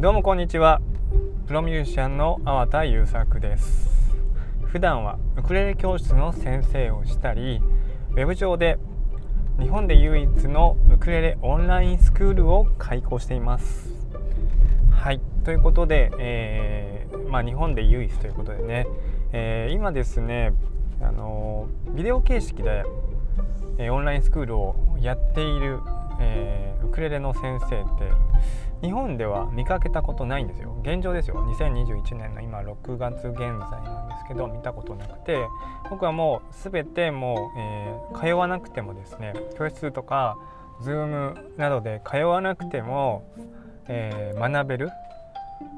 どうもこんにちは。プロミュージシャンの粟田優作です。普段はウクレレ教室の先生をしたりウェブ上で日本で唯一のウクレレオンラインスクールを開講しています。はい。ということで、えー、まあ、日本で唯一ということでね、えー、今ですねあのビデオ形式で、えオンラインスクールをやっている、え、ウクレレの先生って日本では見かけたことないんですよ。現状ですよ。2021年の今6月現在なんですけど見たことなくて僕はもう全てもう、えー、通わなくてもですね教室とか Zoom などで通わなくても、えー、学べる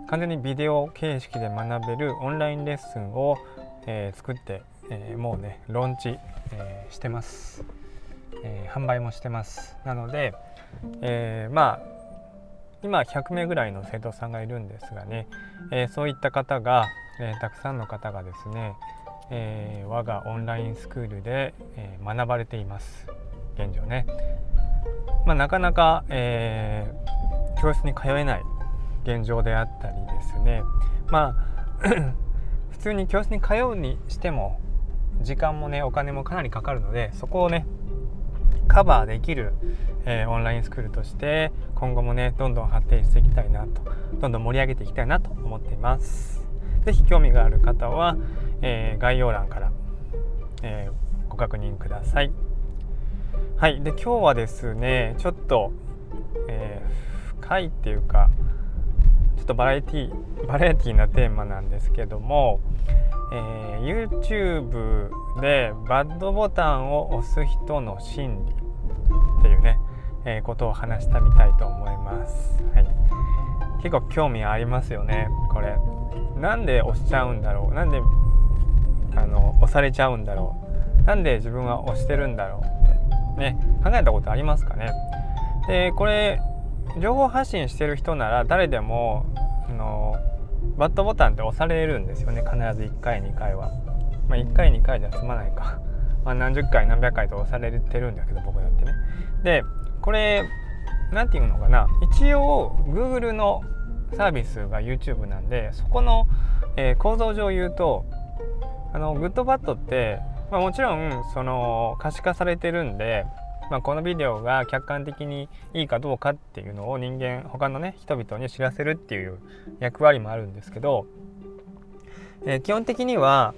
完全にビデオ形式で学べるオンラインレッスンを、えー、作って、えもうねローンチ、えしてます、え販売もしてます。なので、えまあ今100名ぐらいの生徒さんがいるんですがね、えー、そういった方が、えー、たくさんの方がですね、えー、我がオンラインスクールで、え学ばれています。現状ね、まあ、なかなか、え教室に通えない。現状であったりですね。まあ 普通に教室に通うにしても時間もねお金もかなりかかるのでそこをねカバーできる、えー、オンラインスクールとして今後もねどんどん発展していきたいなとどんどん盛り上げていきたいなと思っています。是非興味がある方は、えー、概要欄から、えー、ご確認ください。はい。で今日はですねちょっと、え深いっていうかちょっとバラエティバラエティなテーマなんですけども、えー、YouTube でバッドボタンを押す人の心理。っていうね、えー、ことを話してみたいと思います、はい、結構興味ありますよねこれ。なんで押しちゃうんだろう？なんであの押されちゃうんだろう？なんで自分は押してるんだろう？ってね考えたことありますかね？でこれ情報発信してる人なら誰でもあのバットボタンって押されるんですよね必ず1回2回は、まあ、1回2回じゃ済まないか、まあ、何十回何百回と押されてるんだけど僕だってね。でこれ何て言うのかな。一応 Google のサービスが YouTube なんでそこの、えー、構造上言うとあのグッドバットって、まあ、もちろんその可視化されてるんでまあ、このビデオが客観的にいいかどうかっていうのを人間他のね人々に知らせるっていう役割もあるんですけど、えー、基本的には、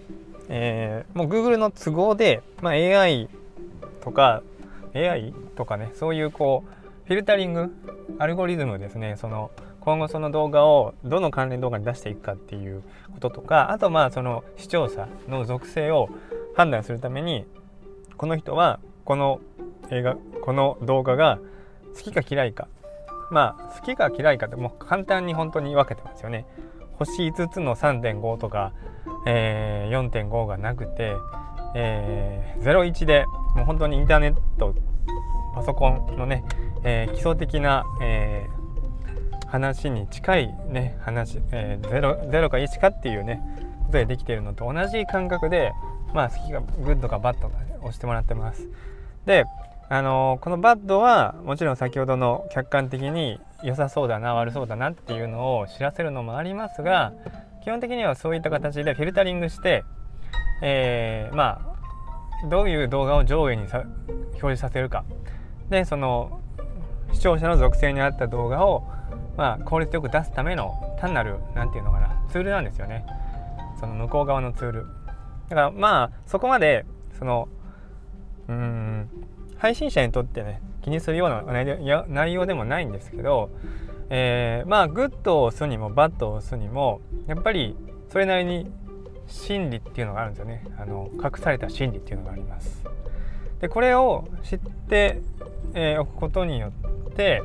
えー、もう Google の都合で、まあ、AI とか AI とかねそういうこうフィルタリングアルゴリズムですね。その今後その動画をどの関連動画に出していくかっていうこととかあとまあその視聴者の属性を判断するためにこの人はこの映画この動画が好きか嫌いか。まあ好きか嫌いかってもう簡単に本当に分けてますよね。星5つの3.5とか、えー、4.5がなくて、えー、01でもう本当にインターネットパソコンのね、えー、基礎的な、えー、話に近いね話、えー、0, 0か1かっていうねことでできているのと同じ感覚でまあ好きがグッドかバッドか押してもらってます。であのこのバッドはもちろん先ほどの客観的に良さそうだな悪そうだなっていうのを知らせるのもありますが基本的にはそういった形でフィルタリングして、えー、まあどういう動画を上位にさ表示させるか。でその視聴者の属性に合った動画を、まあ、効率よく出すための単なる何て言うのかなツールなんですよね。その向こう側のツール。だからまあそこまでそのうん配信者にとってね気にするような内容でもないんですけど、えー、まあグッドを押すにもバッドを押すにもやっぱりそれなりに心理っていうのがあるんですよね。あの隠された心理っていうのがあります。でこれを知って、えー、くことによって、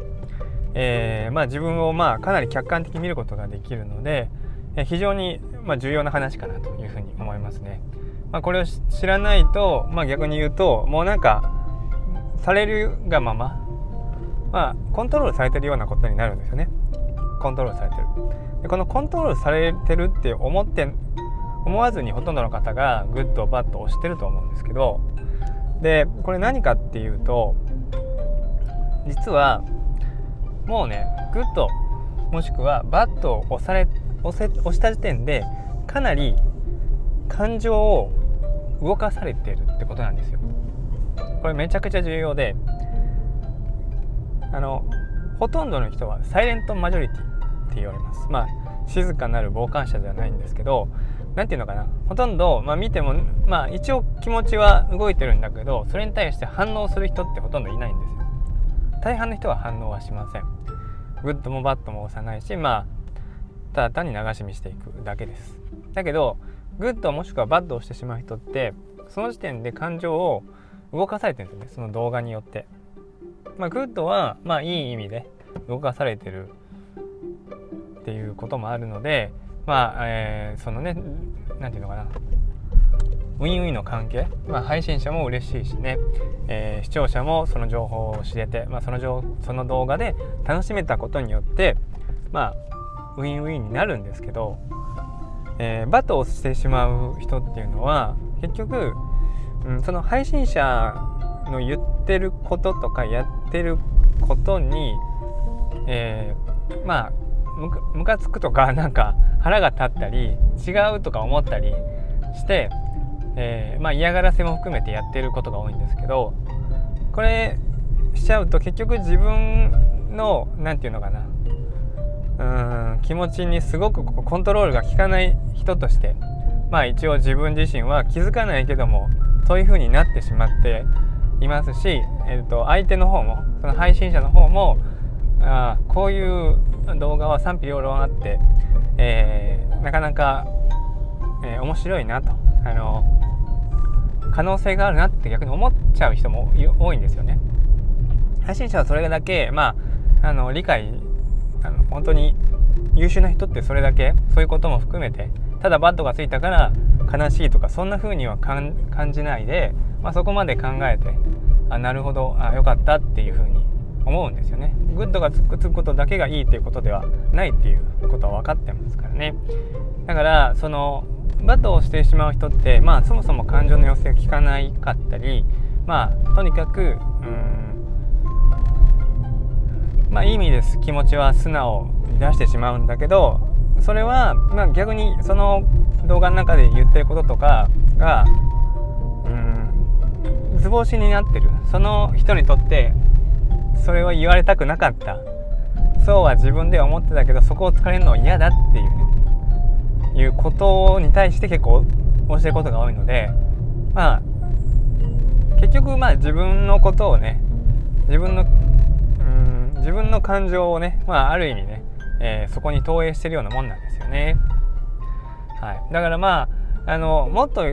えー、まあ、自分をまあかなり客観的に見ることができるので、え非常にまあ重要な話かなというふうに思いますね、まあ、これを知らないと、まあ、逆に言うともうなんかされるがまま、まあ、コントロールされてるようなことになるんですよねコントロールされてるでこのコントロールされてるって思って思わずにほとんどの方がグッドバッド押してると思うんですけどでこれ何かっていうと実はもうねグッドもしくはバッドを押され押せ押した時点でかなり感情を動かされてるってことなんですよ。これめちゃくちゃ重要であのほとんどの人はサイレントマジョリティって言われます。まあ静かなる傍観者ではないんですけど何て言うのかなほとんど、まあ、見てもまあ一応気持ちは動いてるんだけどそれに対して反応する人ってほとんどいないんですよ。大半の人は反応はしません。グッドもバッドも押さないしまあただ単に流し見していくだけです。だけどグッドもしくはバッドをしてしまう人ってその時点で感情を動かされてるんですよね。その動画によって。まあ、グッドはまあいい意味で動かされてるっていうこともあるのでまあ、え、そのね何て言うのかな。ウィンウィンの関係、まあ、配信者も嬉しいしね、え、視聴者もその情報を知れて、まあ、その情その動画で楽しめたことによってまあウィンウィンになるんですけどえー、バトをしてしまう人っていうのは結局、うん、その配信者の言ってることとかやってることに、えー、まあムカつくとか なんか腹が立ったり違うとか思ったりして、えー、まあ、嫌がらせも含めてやってることが多いんですけどこれしちゃうと結局自分の何て言うのかなうん気持ちにすごくコントロールが効かない人としてまあ一応自分自身は気づかないけどもそういう風になってしまっていますし、えー、と相手の方もその配信者の方もあこういう動画は賛否両論あって、えー、なかなか、えー、面白いなとあの可能性があるなって逆に思っちゃう人も多いんですよね。配信者はそれだけ、まあ、あの理解あの本当に優秀な人ってそれだけそういうことも含めてただバッドがついたから悲しいとかそんな風には感じないで、まあ、そこまで考えてあなるほどあよかったっていう風に思うんですよね。グッドがつくつくことだけがいいっていうことではないっていうことは分かってますからね。だからそのバッドをしてしまう人ってまあそもそも感情の抑制が効かないかったりまあとにかくうんまあ、いい意味です。気持ちは素直に出してしまうんだけどそれは、まあ、逆にその動画の中で言ってることとかがうん図星になってる。その人にとってそれを言われたくなかった。そうは自分では思ってたけどそこを疲れるのは嫌だっていうね。いうことに対して結構教えることが多いのでまあ結局まあ自分のことをね自分のうん自分の感情をね、まあ、ある意味ね、えー、そこに投影してるようなもんなんですよね。はい、だからまああのもっと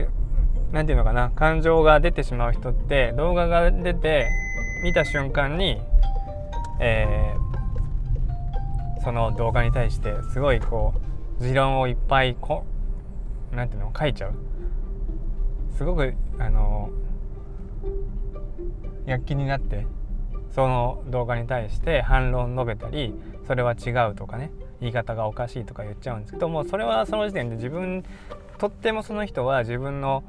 何て言うのかな感情が出てしまう人って動画が出て見た瞬間に、えー、その動画に対してすごいこう持論をいっぱいこなんていうの書いちゃうすごくあの躍起になってその動画に対して反論述べたりそれは違うとかね言い方がおかしいとか言っちゃうんですけどもそれはその時点で自分とってもその人は自分の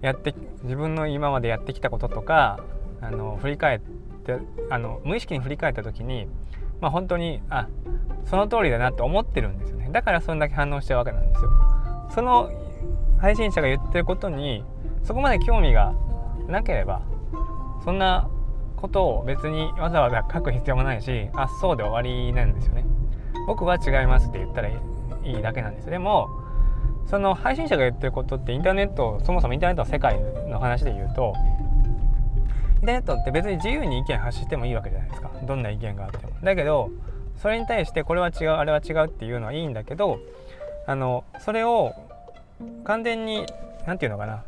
やって自分の今までやってきたこととかあの振り返ってあの無意識に振り返った時にまあ本当にあその通りだなって思ってるんですよね。だからそんだけ反応しちゃうわけなんですよ。その配信者が言ってることにそこまで興味がなければそんなことを別にわざわざ書く必要もないしあそうで終わりなんですよね。僕は違いますって言ったらいいだけなんですでもその配信者が言ってることってインターネットそもそもインターネットの世界の話で言うとインターネットって別に自由に意見発してもいいわけじゃないですか。どんな意見があっても。だけどそれに対してこれは違うあれは違うっていうのはいいんだけどあのそれを完全に何て言うのかな。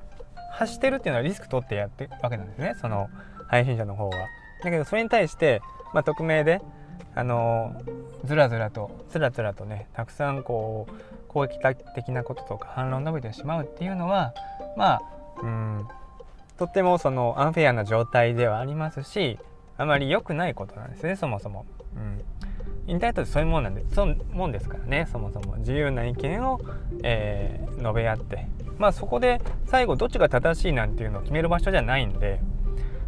発してるっていうのはリスク取ってやってるわけなんですね。その配信者の方は。だけどそれに対して、まあ、匿名であのずらずらとつらつらとねたくさんこう攻撃的なこととか反論を述べてしまうっていうのはまあうんとってもそのアンフェアな状態ではありますしあまり良くないことなんですねそもそも。うんインターネットってそういうもんなんでそうもんですからねそもそも自由な意見を、えー、述べ合ってまあそこで最後どっちが正しいなんていうのを決める場所じゃないんで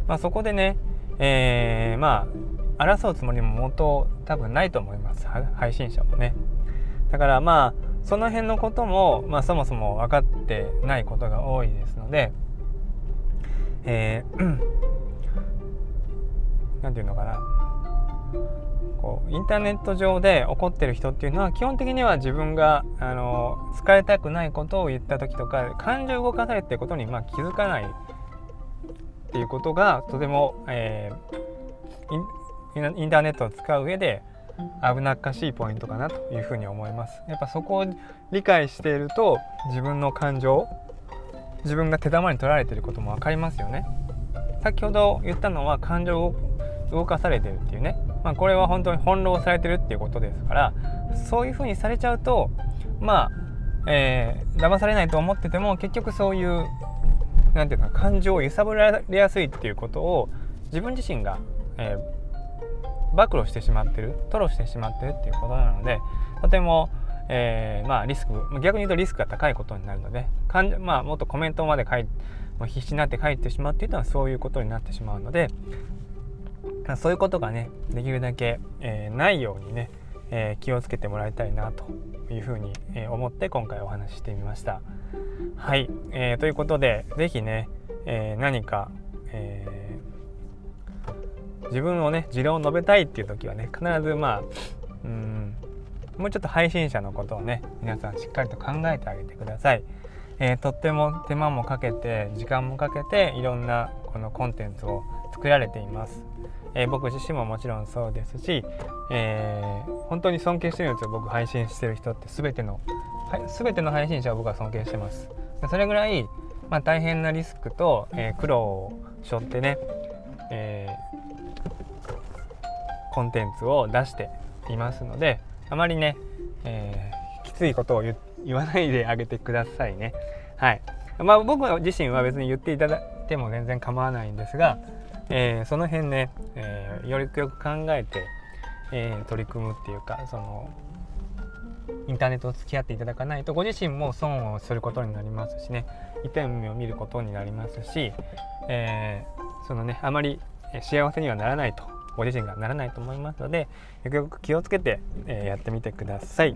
まあ、そこでね、えー、まあ争うつもりも元多分ないと思います。配信者もね。だからまあその辺のことも、まあ、そもそも分かってないことが多いですのでえー、ていうのかな。こうインターネット上で起こってる人っていうのは基本的には自分があの疲れたくないことを言った時とか感情を動かされてることにまあ気づかないっていうことがとても、えー、インターネットを使う上で危なっかしいポイントかなというふうに思います。やっぱそこを理解していると自分の感情自分が手玉に取られてることも分かりますよね。先ほど言ったのは感情を動かされてるっていうね、まあ、これは本当に翻弄されてるっていうことですからそういうふうにされちゃうとまあ、えー、騙されないと思ってても結局そういう何て言うか感情を揺さぶられやすいっていうことを自分自身が、えー、暴露してしまってる吐露してしまってるっていうことなのでとても、えー、まあリスク逆に言うとリスクが高いことになるのでかん、まあ、もっとコメントまで書いて必死になって書いてしまうっていうのはそういうことになってしまうのでそういうことがねできるだけ、えー、ないようにね、え、気をつけてもらいたいなというふうに、え、思って今回お話ししてみました。はい、えー、ということで是非ね、えー、何か、えー、自分をね持論を述べたいっていう時はね必ずまあうんもうちょっと配信者のことをね皆さんしっかりと考えてあげてください。えー、とっても手間もかけて時間もかけていろんなこのコンテンツを作られています。えー、僕自身ももちろんそうですし、え、本当に尊敬してるんですよ。僕配信してる人って。全ての、全ての配信者を僕は尊敬してます。それぐらい、まあ、大変なリスクと、えー、苦労を背負ってね、えコンテンツを出していますのであまりね、えきついことを言わないであげてくださいね。はい。まあ僕自身は別に言っていただいても全然構わないんですがえー、その辺ね、えー、よりよく考えて、えー、取り組むっていうかそのインターネットを付き合っていただかないとご自身も損をすることになりますしね。痛い目を見ることになりますし、えー、そのねあまり幸せにはならないとご自身がならないと思いますのでよくよく気をつけて、えー、やってみてください。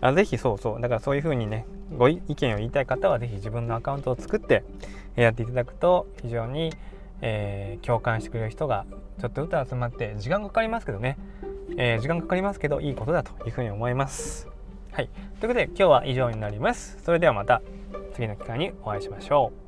あぜひそうそう。だからそういうふうにねご意見を言いたい方は是非自分のアカウントを作ってやっていただくと非常にえー、共感してくれる人がちょっとずつ集まって時間かかりますけどね、えー、時間かかりますけどいいことだというふうに思います。はい、ということで今日は以上になります。それではまた次の機会にお会いしましょう。